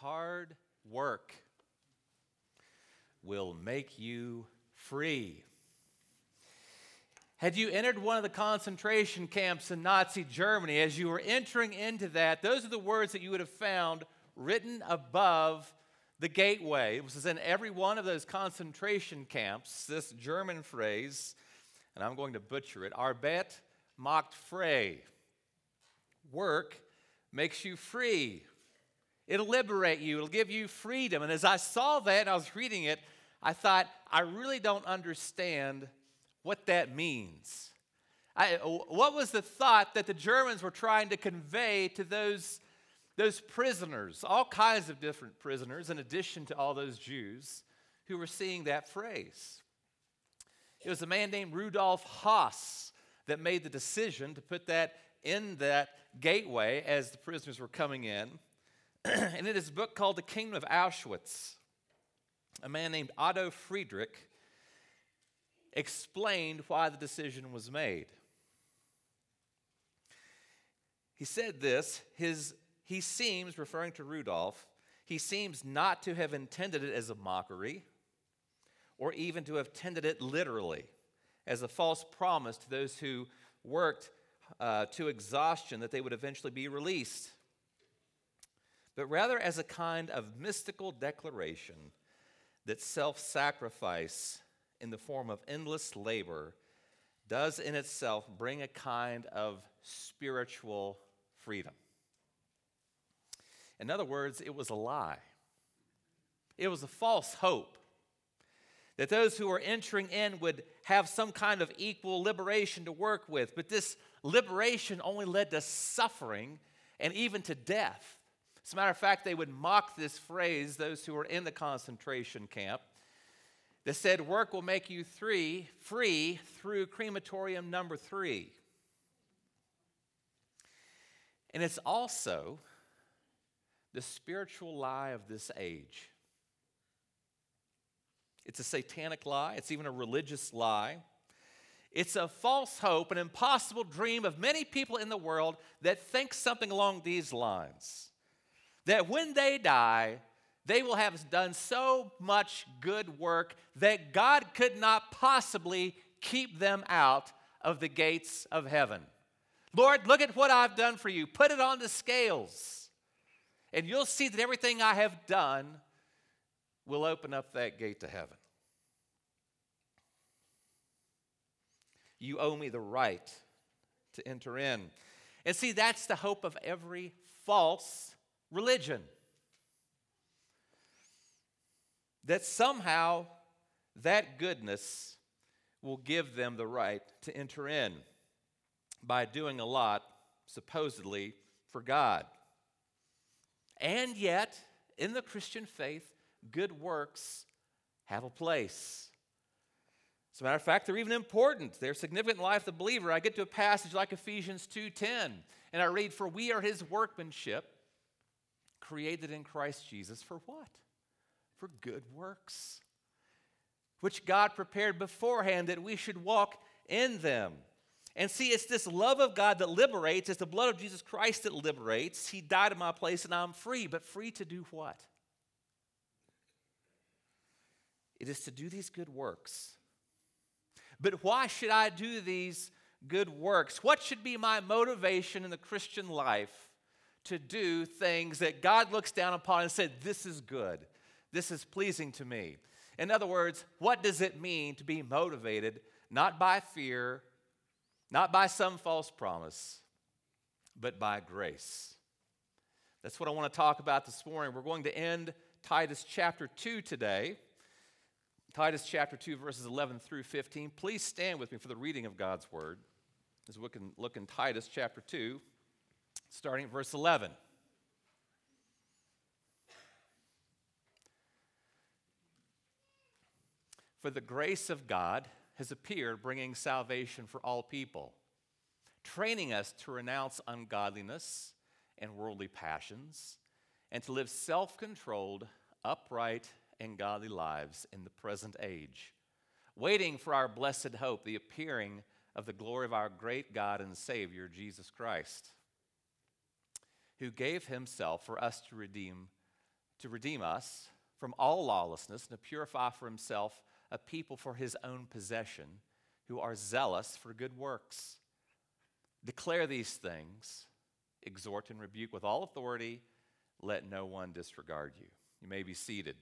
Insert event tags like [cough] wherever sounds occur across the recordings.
hard work will make you free. Had you entered one of the concentration camps in Nazi Germany, as you were entering into that, those are the words that you would have found written above the gateway. It was in every one of those concentration camps, this German phrase, and I'm going to butcher it Arbeit macht frei. Work makes you free. It'll liberate you, it'll give you freedom. And as I saw that and I was reading it, I thought, I really don't understand what that means. I, what was the thought that the Germans were trying to convey to those, those prisoners, all kinds of different prisoners, in addition to all those Jews who were seeing that phrase? It was a man named Rudolf Höss that made the decision to put that in that gateway as the prisoners were coming in. [clears throat] and in his book called The Kingdom of Auschwitz, a man named Otto Friedrich explained why the decision was made. He said this his, he seems, referring to Rudolph, he seems not to have intended it as a mockery or even to have intended it literally as a false promise to those who worked uh, to exhaustion that they would eventually be released, but rather as a kind of mystical declaration that self sacrifice in the form of endless labor does in itself bring a kind of spiritual freedom. In other words, it was a lie. It was a false hope that those who were entering in would have some kind of equal liberation to work with. But this liberation only led to suffering and even to death. As a matter of fact, they would mock this phrase, those who were in the concentration camp that said work will make you three, free through crematorium number three. And it's also the spiritual lie of this age. It's a satanic lie, it's even a religious lie. It's a false hope, an impossible dream of many people in the world that think something along these lines that when they die, they will have done so much good work that God could not possibly keep them out of the gates of heaven. Lord, look at what I've done for you. Put it on the scales, and you'll see that everything I have done will open up that gate to heaven. You owe me the right to enter in. And see, that's the hope of every false religion that somehow that goodness will give them the right to enter in by doing a lot, supposedly, for God. And yet, in the Christian faith, good works have a place. As a matter of fact, they're even important. They're significant in the life of the believer. I get to a passage like Ephesians 2:10, and I read, For we are his workmanship, created in Christ Jesus for what? for good works, which God prepared beforehand that we should walk in them. And see, it's this love of God that liberates. It's the blood of Jesus Christ that liberates. He died in my place and I'm free. But free to do what? It is to do these good works. But why should I do these good works? What should be my motivation in the Christian life to do things that God looks down upon and said, This is good? This is pleasing to me. In other words, what does it mean to be motivated not by fear, not by some false promise, but by grace? That's what I want to talk about this morning. We're going to end Titus chapter 2 today. Titus chapter 2, verses 11 through 15. Please stand with me for the reading of God's word as we can look in Titus chapter 2, starting at verse 11. For the grace of God has appeared, bringing salvation for all people, training us to renounce ungodliness and worldly passions, and to live self controlled, upright, and godly lives in the present age, waiting for our blessed hope, the appearing of the glory of our great God and Savior, Jesus Christ, who gave himself for us to redeem to redeem us from all lawlessness and to purify for himself a people for his own possession who are zealous for good works. Declare these things, exhort and rebuke with all authority, let no one disregard you. You may be seated.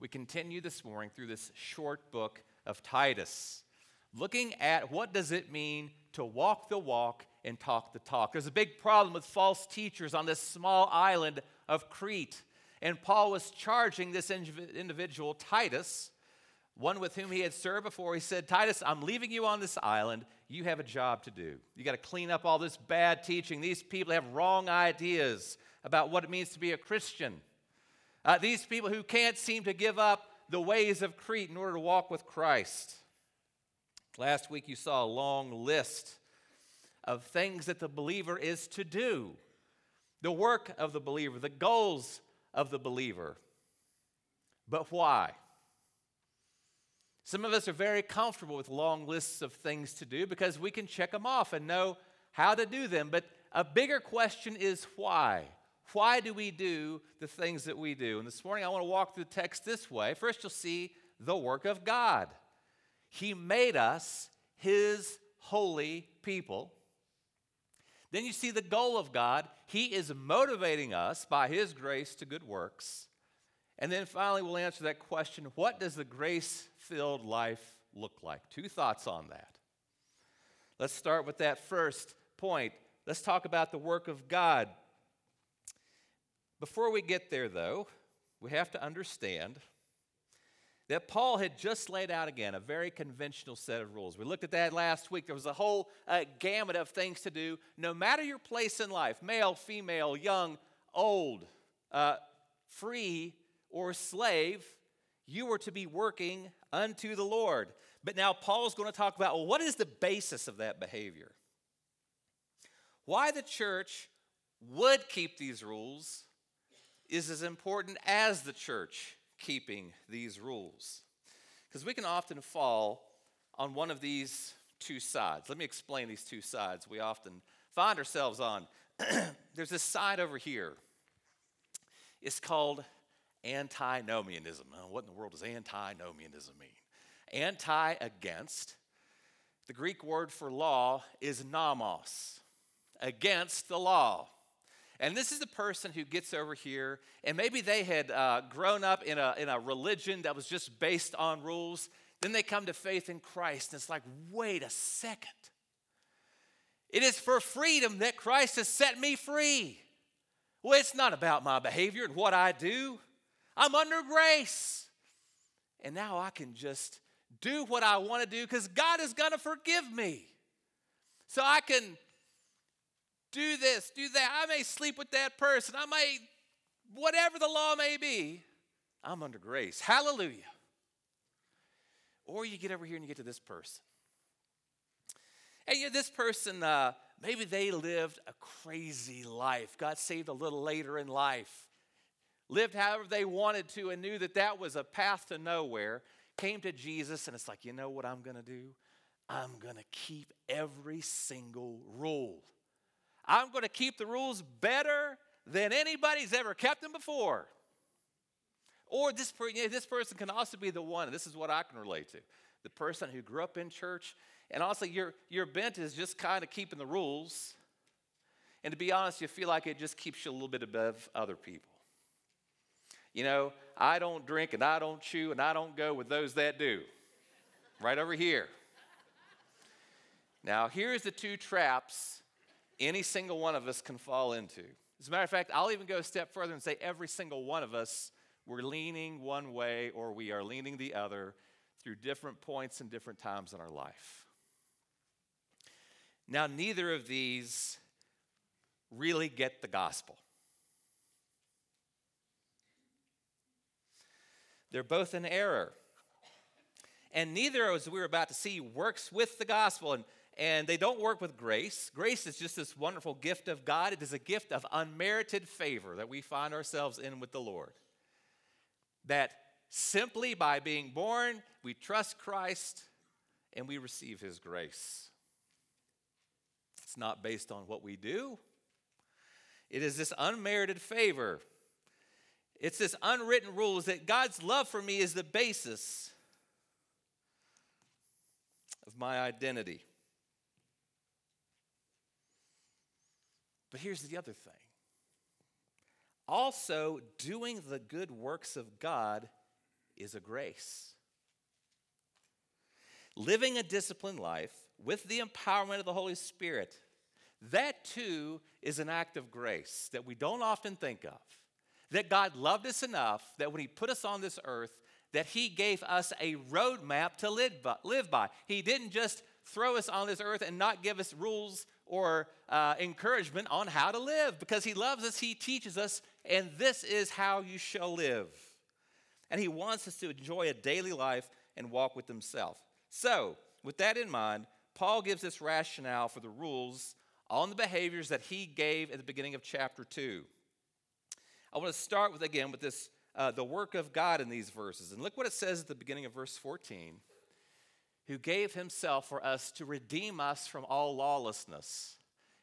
We continue this morning through this short book of Titus, looking at what does it mean to walk the walk and talk the talk. There's a big problem with false teachers on this small island of Crete. And Paul was charging this individual, Titus, one with whom he had served before. He said, Titus, I'm leaving you on this island. You have a job to do. You got to clean up all this bad teaching. These people have wrong ideas about what it means to be a Christian. Uh, these people who can't seem to give up the ways of Crete in order to walk with Christ. Last week, you saw a long list of things that the believer is to do the work of the believer, the goals of the believer. But why? Some of us are very comfortable with long lists of things to do because we can check them off and know how to do them. But a bigger question is why? Why do we do the things that we do? And this morning I want to walk through the text this way. First, you'll see the work of God. He made us His holy people. Then you see the goal of God. He is motivating us by His grace to good works. And then finally, we'll answer that question what does the grace filled life look like? Two thoughts on that. Let's start with that first point. Let's talk about the work of God. Before we get there, though, we have to understand that Paul had just laid out again a very conventional set of rules. We looked at that last week. There was a whole uh, gamut of things to do, no matter your place in life male, female, young, old, uh, free, or slave, you were to be working unto the Lord. But now Paul's going to talk about well, what is the basis of that behavior? Why the church would keep these rules is as important as the church keeping these rules. Because we can often fall on one of these two sides. Let me explain these two sides we often find ourselves on. [clears throat] There's this side over here. It's called antinomianism. Now, what in the world does antinomianism mean? Anti against. The Greek word for law is nomos, against the law. And this is the person who gets over here, and maybe they had uh, grown up in a, in a religion that was just based on rules. Then they come to faith in Christ, and it's like, wait a second. It is for freedom that Christ has set me free. Well, it's not about my behavior and what I do. I'm under grace. And now I can just do what I want to do because God is going to forgive me. So I can do this, do that. I may sleep with that person. I may, whatever the law may be, I'm under grace. Hallelujah. Or you get over here and you get to this person. And you this person, uh, maybe they lived a crazy life, got saved a little later in life, lived however they wanted to, and knew that that was a path to nowhere. Came to Jesus, and it's like, you know what I'm going to do? I'm going to keep every single rule. I'm going to keep the rules better than anybody's ever kept them before. Or this, this person can also be the one, this is what I can relate to the person who grew up in church, and also your, your bent is just kind of keeping the rules. And to be honest, you feel like it just keeps you a little bit above other people. You know, I don't drink and I don't chew and I don't go with those that do. Right over here. Now, here's the two traps any single one of us can fall into. As a matter of fact, I'll even go a step further and say every single one of us, we're leaning one way or we are leaning the other through different points and different times in our life. Now, neither of these really get the gospel. They're both in error. And neither, as we are about to see, works with the gospel. And and they don't work with grace. Grace is just this wonderful gift of God. It is a gift of unmerited favor that we find ourselves in with the Lord. That simply by being born, we trust Christ and we receive his grace. It's not based on what we do, it is this unmerited favor. It's this unwritten rule is that God's love for me is the basis of my identity. But here's the other thing. Also, doing the good works of God is a grace. Living a disciplined life with the empowerment of the Holy Spirit, that too is an act of grace that we don't often think of. That God loved us enough that when He put us on this earth, that He gave us a roadmap to live by. He didn't just throw us on this earth and not give us rules or uh, encouragement on how to live because He loves us, He teaches us, and this is how you shall live. And He wants us to enjoy a daily life and walk with Himself. So, with that in mind, Paul gives this rationale for the rules on the behaviors that he gave at the beginning of chapter 2. I want to start with again with this uh, the work of God in these verses. And look what it says at the beginning of verse 14 who gave himself for us to redeem us from all lawlessness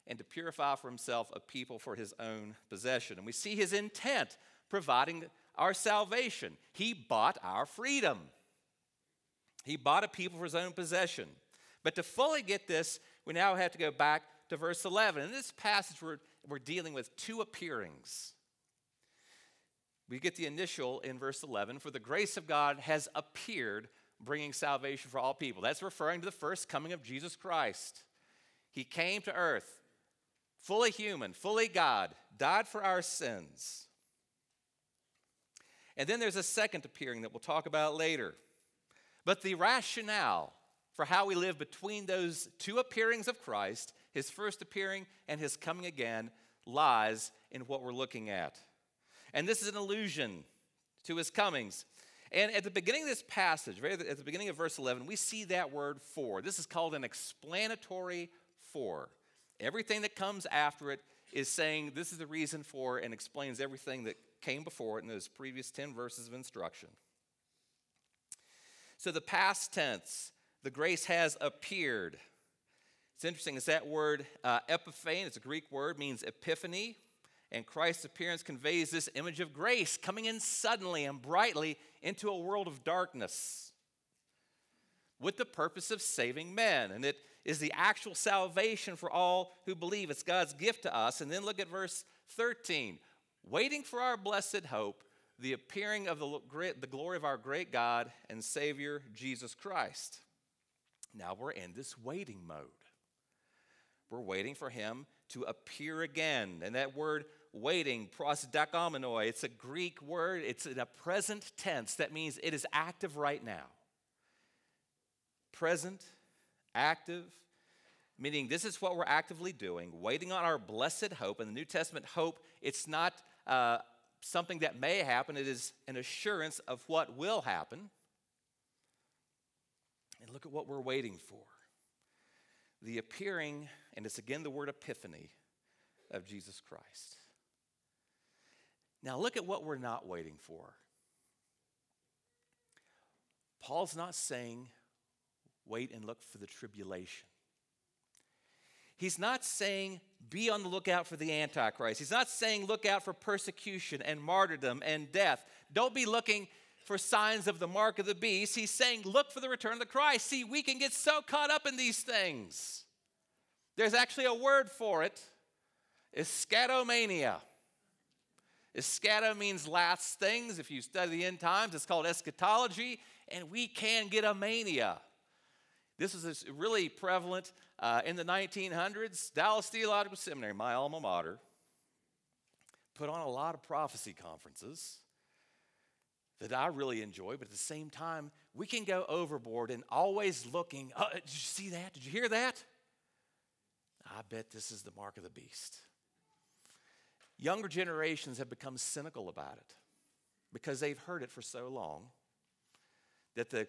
and to purify for himself a people for his own possession. And we see his intent providing our salvation. He bought our freedom. He bought a people for his own possession. But to fully get this, we now have to go back to verse 11. In this passage, we're, we're dealing with two appearings. We get the initial in verse 11 For the grace of God has appeared, bringing salvation for all people. That's referring to the first coming of Jesus Christ. He came to earth, fully human, fully God, died for our sins. And then there's a second appearing that we'll talk about later. But the rationale for how we live between those two appearings of Christ, his first appearing and his coming again, lies in what we're looking at. And this is an allusion to his comings. And at the beginning of this passage, right at the beginning of verse 11, we see that word for. This is called an explanatory for. Everything that comes after it is saying this is the reason for and explains everything that came before it in those previous 10 verses of instruction. So the past tense, the grace has appeared. It's interesting, it's that word uh, epiphane, it's a Greek word, means epiphany. And Christ's appearance conveys this image of grace coming in suddenly and brightly into a world of darkness with the purpose of saving men. And it is the actual salvation for all who believe. It's God's gift to us. And then look at verse 13 waiting for our blessed hope, the appearing of the, great, the glory of our great God and Savior, Jesus Christ. Now we're in this waiting mode. We're waiting for him to appear again. And that word waiting, prosdechomenoi, it's a Greek word. It's in a present tense. That means it is active right now. Present, active, meaning this is what we're actively doing, waiting on our blessed hope. In the New Testament, hope, it's not uh, something that may happen, it is an assurance of what will happen. And look at what we're waiting for the appearing, and it's again the word epiphany, of Jesus Christ. Now, look at what we're not waiting for. Paul's not saying, wait and look for the tribulation. He's not saying, be on the lookout for the Antichrist. He's not saying, look out for persecution and martyrdom and death. Don't be looking for signs of the mark of the beast. He's saying, look for the return of the Christ. See, we can get so caught up in these things. There's actually a word for it eschatomania. Eschato means last things. If you study the end times, it's called eschatology, and we can get a mania. This is really prevalent uh, in the 1900s. Dallas Theological Seminary, my alma mater, put on a lot of prophecy conferences that I really enjoy, but at the same time, we can go overboard and always looking. Oh, did you see that? Did you hear that? I bet this is the mark of the beast. Younger generations have become cynical about it because they've heard it for so long that the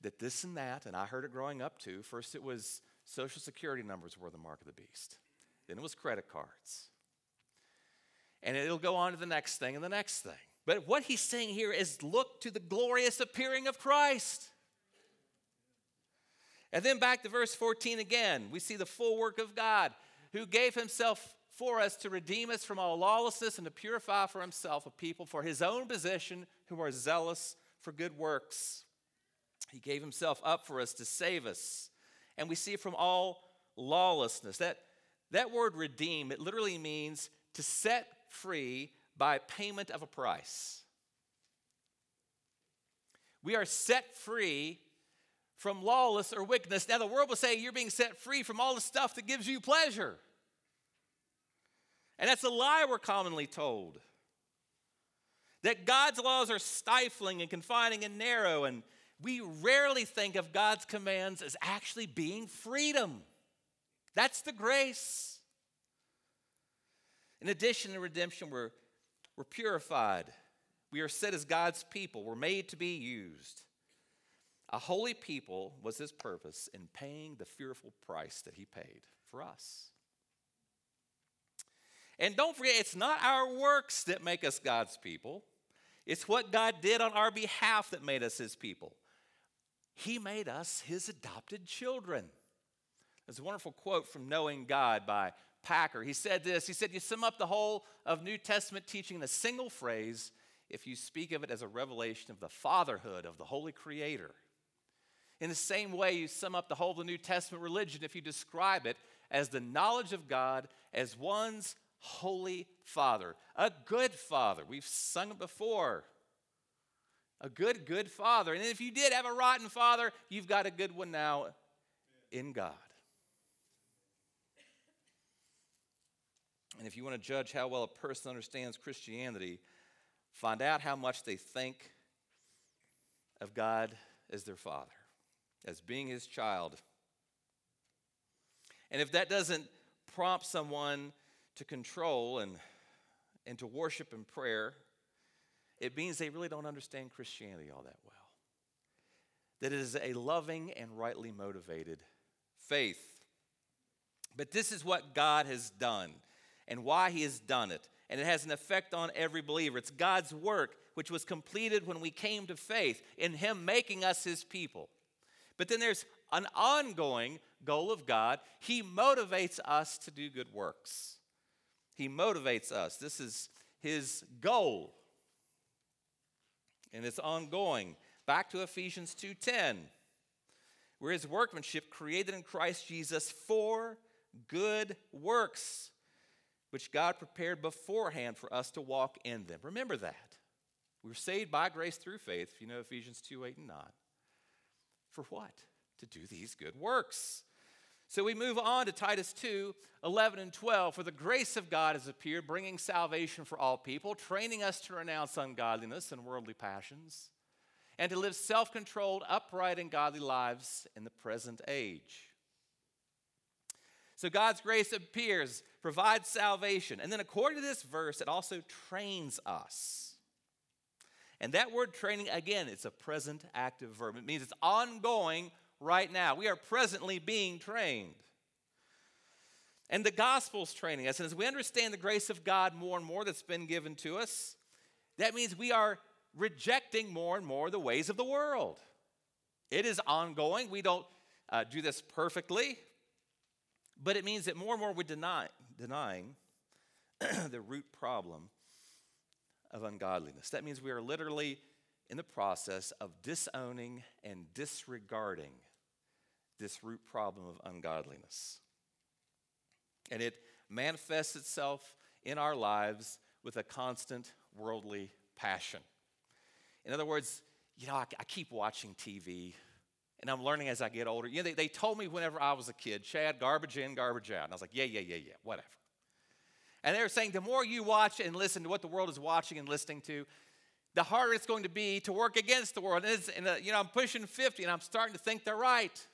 that this and that, and I heard it growing up too. First, it was social security numbers were the mark of the beast. Then it was credit cards. And it'll go on to the next thing and the next thing. But what he's saying here is look to the glorious appearing of Christ. And then back to verse 14 again, we see the full work of God who gave himself for us to redeem us from all lawlessness and to purify for himself a people for his own possession who are zealous for good works. He gave himself up for us to save us. And we see from all lawlessness. That, that word redeem, it literally means to set free by payment of a price. We are set free from lawless or wickedness. Now, the world will say you're being set free from all the stuff that gives you pleasure. And that's a lie we're commonly told. That God's laws are stifling and confining and narrow, and we rarely think of God's commands as actually being freedom. That's the grace. In addition to redemption, we're, we're purified. We are set as God's people. We're made to be used. A holy people was his purpose in paying the fearful price that he paid for us. And don't forget, it's not our works that make us God's people, it's what God did on our behalf that made us his people. He made us his adopted children. There's a wonderful quote from Knowing God by Packer. He said this He said, You sum up the whole of New Testament teaching in a single phrase if you speak of it as a revelation of the fatherhood of the Holy Creator. In the same way, you sum up the whole of the New Testament religion if you describe it as the knowledge of God as one's holy Father, a good Father. We've sung it before. A good, good Father. And if you did have a rotten Father, you've got a good one now in God. And if you want to judge how well a person understands Christianity, find out how much they think of God as their Father, as being His child. And if that doesn't prompt someone to control and, and to worship and prayer, it means they really don't understand Christianity all that well. That it is a loving and rightly motivated faith. But this is what God has done and why he has done it. And it has an effect on every believer. It's God's work, which was completed when we came to faith in him making us his people. But then there's an ongoing goal of God. He motivates us to do good works. He motivates us. This is his goal. And it's ongoing. Back to Ephesians 2:10. We're his workmanship created in Christ Jesus for good works which God prepared beforehand for us to walk in them. Remember that. We were saved by grace through faith, if you know Ephesians 2 8 and 9. For what? To do these good works. So we move on to Titus 2 11 and 12. For the grace of God has appeared, bringing salvation for all people, training us to renounce ungodliness and worldly passions, and to live self controlled, upright, and godly lives in the present age so God's grace appears, provides salvation. And then, according to this verse, it also trains us. And that word training, again, it's a present active verb. It means it's ongoing right now. We are presently being trained. And the gospel's training us. And as we understand the grace of God more and more that's been given to us, that means we are rejecting more and more the ways of the world. It is ongoing. We don't uh, do this perfectly. But it means that more and more we're deny, denying [clears throat] the root problem of ungodliness. That means we are literally in the process of disowning and disregarding this root problem of ungodliness. And it manifests itself in our lives with a constant worldly passion. In other words, you know, I, I keep watching TV and I'm learning as I get older. You know, they, they told me whenever I was a kid, Chad, garbage in, garbage out. And I was like, yeah, yeah, yeah, yeah, whatever. And they were saying the more you watch and listen to what the world is watching and listening to, the harder it's going to be to work against the world. And, and uh, you know, I'm pushing 50 and I'm starting to think they're right.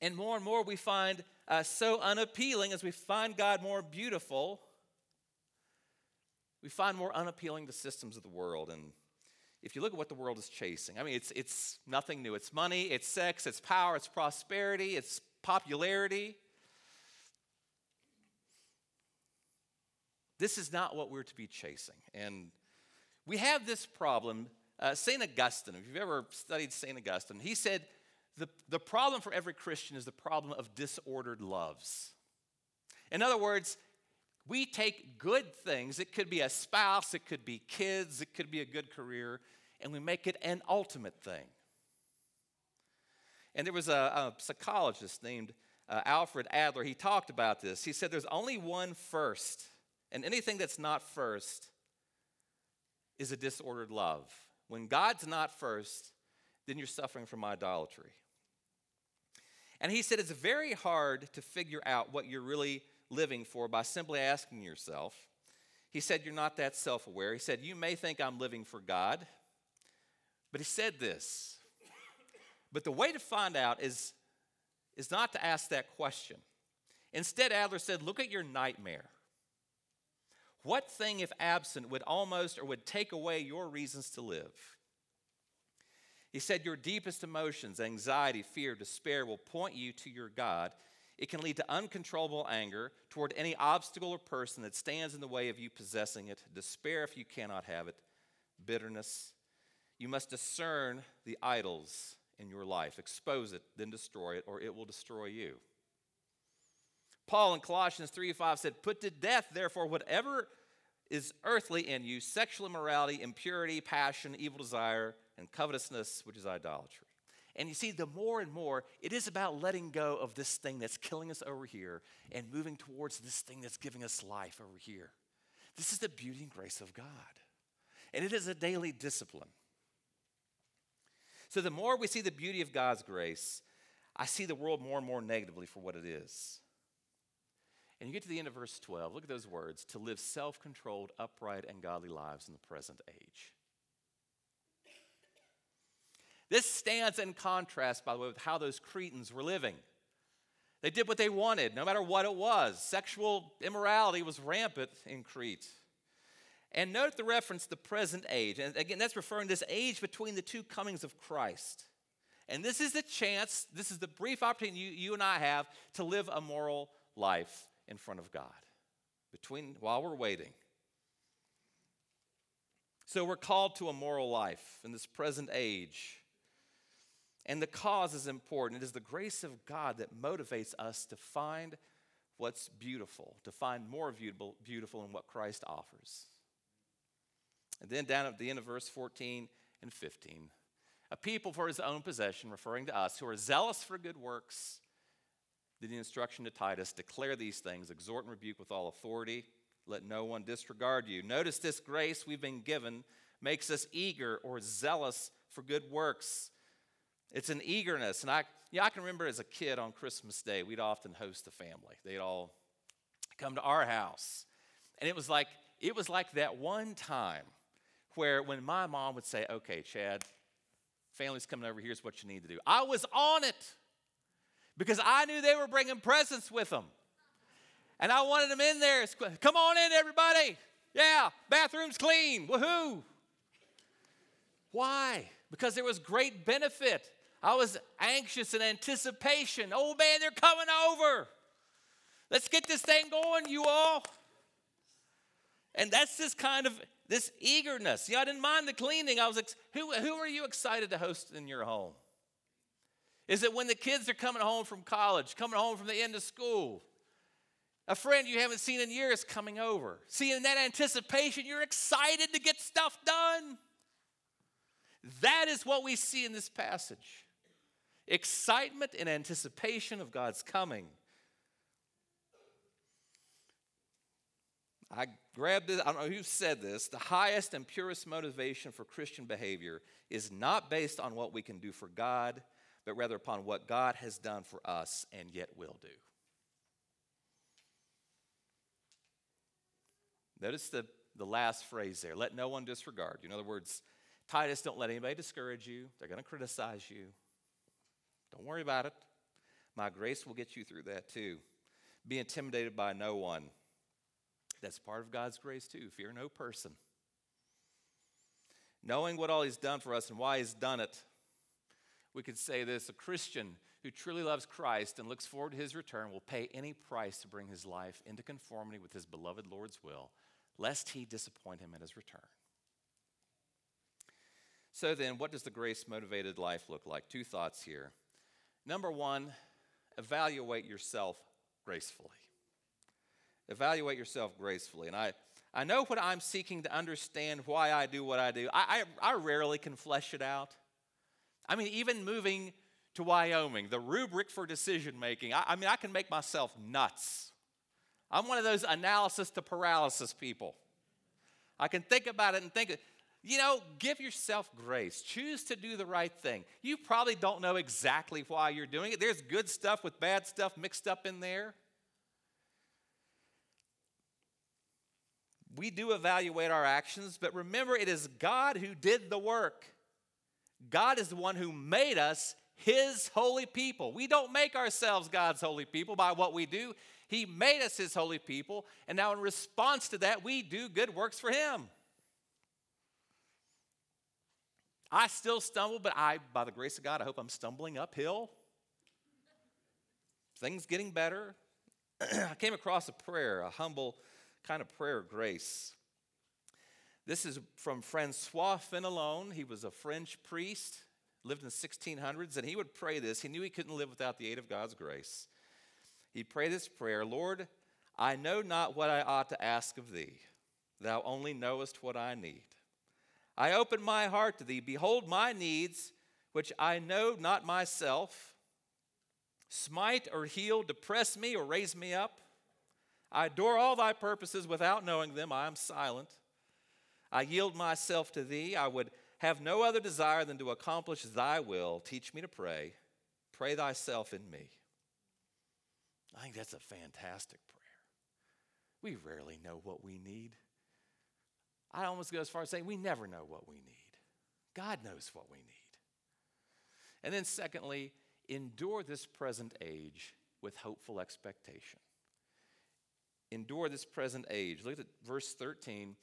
And more and more we find uh, so unappealing as we find God more beautiful, we find more unappealing the systems of the world. And if you look at what the world is chasing, I mean, it's, it's nothing new. It's money, it's sex, it's power, it's prosperity, it's popularity. This is not what we're to be chasing. And we have this problem. Uh, St. Augustine, if you've ever studied St. Augustine, he said, the, the problem for every Christian is the problem of disordered loves. In other words, we take good things, it could be a spouse, it could be kids, it could be a good career, and we make it an ultimate thing. And there was a, a psychologist named uh, Alfred Adler, he talked about this. He said, There's only one first, and anything that's not first is a disordered love. When God's not first, then you're suffering from idolatry. And he said, It's very hard to figure out what you're really living for by simply asking yourself. He said, You're not that self aware. He said, You may think I'm living for God, but he said this. But the way to find out is is not to ask that question. Instead, Adler said, Look at your nightmare. What thing, if absent, would almost or would take away your reasons to live? He said, Your deepest emotions, anxiety, fear, despair, will point you to your God. It can lead to uncontrollable anger toward any obstacle or person that stands in the way of you possessing it, despair if you cannot have it, bitterness. You must discern the idols in your life. Expose it, then destroy it, or it will destroy you. Paul in Colossians 3 5 said, Put to death, therefore, whatever is earthly in you sexual immorality, impurity, passion, evil desire, and covetousness, which is idolatry. And you see, the more and more, it is about letting go of this thing that's killing us over here and moving towards this thing that's giving us life over here. This is the beauty and grace of God. And it is a daily discipline. So the more we see the beauty of God's grace, I see the world more and more negatively for what it is. And you get to the end of verse 12, look at those words to live self controlled, upright, and godly lives in the present age. This stands in contrast, by the way, with how those Cretans were living. They did what they wanted, no matter what it was. Sexual immorality was rampant in Crete. And note the reference the present age. And again, that's referring to this age between the two comings of Christ. And this is the chance, this is the brief opportunity you, you and I have to live a moral life in front of God between while we're waiting. So we're called to a moral life in this present age. And the cause is important. It is the grace of God that motivates us to find what's beautiful, to find more beautiful, in what Christ offers. And then down at the end of verse 14 and 15, a people for his own possession, referring to us, who are zealous for good works, the instruction to Titus declare these things, exhort and rebuke with all authority. Let no one disregard you. Notice this grace we've been given makes us eager or zealous for good works. It's an eagerness. And I, yeah, I can remember as a kid on Christmas Day, we'd often host the family. They'd all come to our house. And it was like, it was like that one time where when my mom would say, okay, Chad, family's coming over, here's what you need to do. I was on it because I knew they were bringing presents with them. And I wanted them in there. Come on in, everybody. Yeah, bathroom's clean. Woohoo. Why? Because there was great benefit. I was anxious in anticipation. Oh man, they're coming over. Let's get this thing going, you all. And that's this kind of this eagerness. Yeah, I didn't mind the cleaning. I was ex- who, who are you excited to host in your home? Is that when the kids are coming home from college, coming home from the end of school? A friend you haven't seen in years coming over. See, in that anticipation, you're excited to get stuff done. That is what we see in this passage excitement and anticipation of God's coming. I grabbed this, I don't know who said this. The highest and purest motivation for Christian behavior is not based on what we can do for God, but rather upon what God has done for us and yet will do. Notice the, the last phrase there let no one disregard you. In other words, Titus, don't let anybody discourage you. They're going to criticize you. Don't worry about it. My grace will get you through that too. Be intimidated by no one. That's part of God's grace too. Fear no person. Knowing what all He's done for us and why He's done it, we could say this a Christian who truly loves Christ and looks forward to His return will pay any price to bring his life into conformity with His beloved Lord's will, lest He disappoint Him at His return. So then, what does the grace motivated life look like? Two thoughts here. Number one, evaluate yourself gracefully. Evaluate yourself gracefully. And I, I know what I'm seeking to understand why I do what I do. I, I, I rarely can flesh it out. I mean, even moving to Wyoming, the rubric for decision making, I, I mean, I can make myself nuts. I'm one of those analysis to paralysis people. I can think about it and think, you know, give yourself grace. Choose to do the right thing. You probably don't know exactly why you're doing it. There's good stuff with bad stuff mixed up in there. We do evaluate our actions, but remember, it is God who did the work. God is the one who made us his holy people. We don't make ourselves God's holy people by what we do. He made us his holy people, and now in response to that, we do good works for him. I still stumble, but I, by the grace of God, I hope I'm stumbling uphill. Things getting better. [clears throat] I came across a prayer, a humble kind of prayer of grace. This is from Francois Fenelon. He was a French priest, lived in the 1600s, and he would pray this. He knew he couldn't live without the aid of God's grace. He'd pray this prayer Lord, I know not what I ought to ask of thee. Thou only knowest what I need. I open my heart to thee. Behold my needs, which I know not myself. Smite or heal, depress me or raise me up. I adore all thy purposes without knowing them. I am silent. I yield myself to thee. I would have no other desire than to accomplish thy will. Teach me to pray. Pray thyself in me. I think that's a fantastic prayer. We rarely know what we need. I almost go as far as saying we never know what we need. God knows what we need. And then, secondly, endure this present age with hopeful expectation. Endure this present age. Look at verse 13.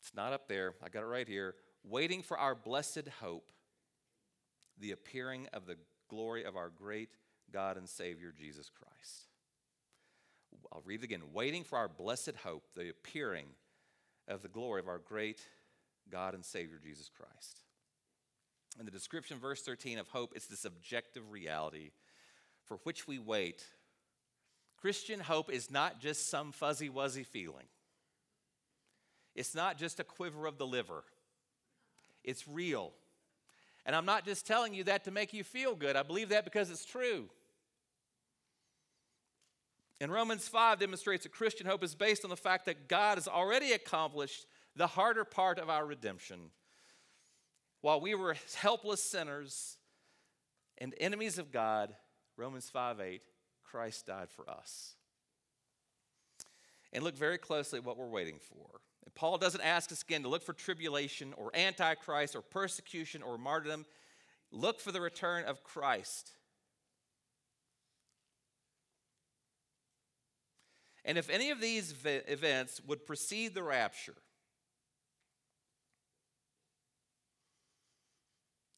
It's not up there, I got it right here. Waiting for our blessed hope, the appearing of the glory of our great God and Savior Jesus Christ. I'll read it again. Waiting for our blessed hope, the appearing of the glory of our great God and Savior Jesus Christ. In the description, verse 13 of hope, it's this objective reality for which we wait. Christian hope is not just some fuzzy wuzzy feeling, it's not just a quiver of the liver, it's real. And I'm not just telling you that to make you feel good, I believe that because it's true. And Romans 5 demonstrates that Christian hope is based on the fact that God has already accomplished the harder part of our redemption. While we were helpless sinners and enemies of God, Romans 5 8, Christ died for us. And look very closely at what we're waiting for. Paul doesn't ask us again to look for tribulation or antichrist or persecution or martyrdom. Look for the return of Christ. And if any of these events would precede the rapture,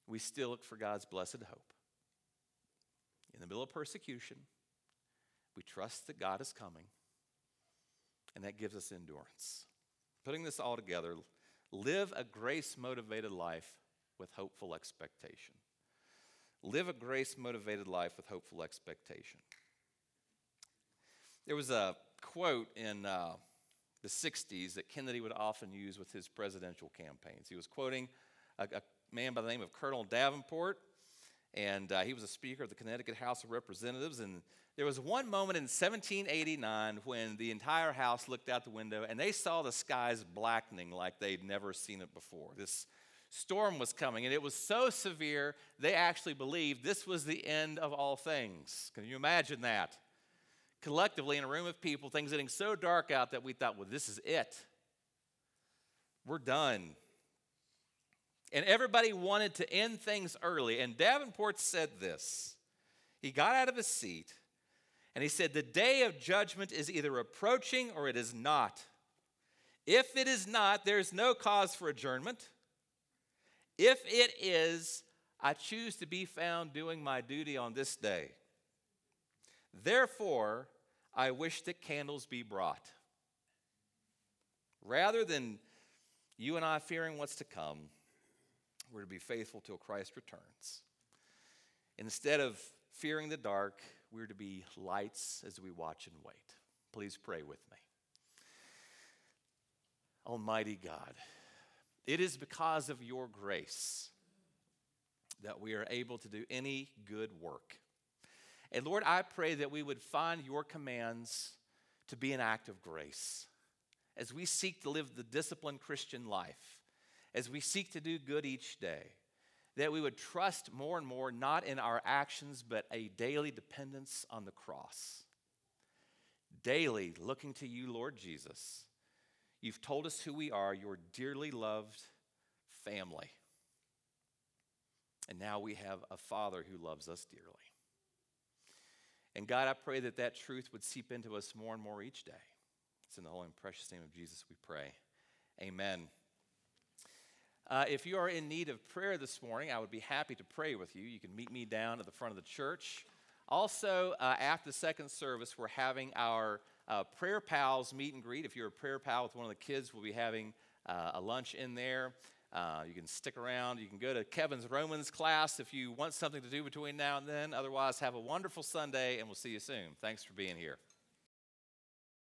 we still look for God's blessed hope. In the middle of persecution, we trust that God is coming, and that gives us endurance. Putting this all together, live a grace motivated life with hopeful expectation. Live a grace motivated life with hopeful expectation. There was a quote in uh, the 60s that Kennedy would often use with his presidential campaigns. He was quoting a, a man by the name of Colonel Davenport, and uh, he was a speaker of the Connecticut House of Representatives. And there was one moment in 1789 when the entire House looked out the window and they saw the skies blackening like they'd never seen it before. This storm was coming, and it was so severe, they actually believed this was the end of all things. Can you imagine that? collectively in a room of people, things getting so dark out that we thought, well, this is it. We're done. And everybody wanted to end things early. And Davenport said this. He got out of his seat and he said, The day of judgment is either approaching or it is not. If it is not, there's no cause for adjournment. If it is, I choose to be found doing my duty on this day. Therefore, I wish that candles be brought. Rather than you and I fearing what's to come, we're to be faithful till Christ returns. Instead of fearing the dark, we're to be lights as we watch and wait. Please pray with me. Almighty God, it is because of your grace that we are able to do any good work. And Lord, I pray that we would find your commands to be an act of grace as we seek to live the disciplined Christian life, as we seek to do good each day, that we would trust more and more not in our actions, but a daily dependence on the cross. Daily looking to you, Lord Jesus. You've told us who we are, your dearly loved family. And now we have a Father who loves us dearly. And God, I pray that that truth would seep into us more and more each day. It's in the holy and precious name of Jesus we pray. Amen. Uh, if you are in need of prayer this morning, I would be happy to pray with you. You can meet me down at the front of the church. Also, uh, after the second service, we're having our uh, Prayer Pals meet and greet. If you're a prayer pal with one of the kids, we'll be having uh, a lunch in there. Uh, you can stick around. You can go to Kevin's Romans class if you want something to do between now and then. Otherwise, have a wonderful Sunday, and we'll see you soon. Thanks for being here.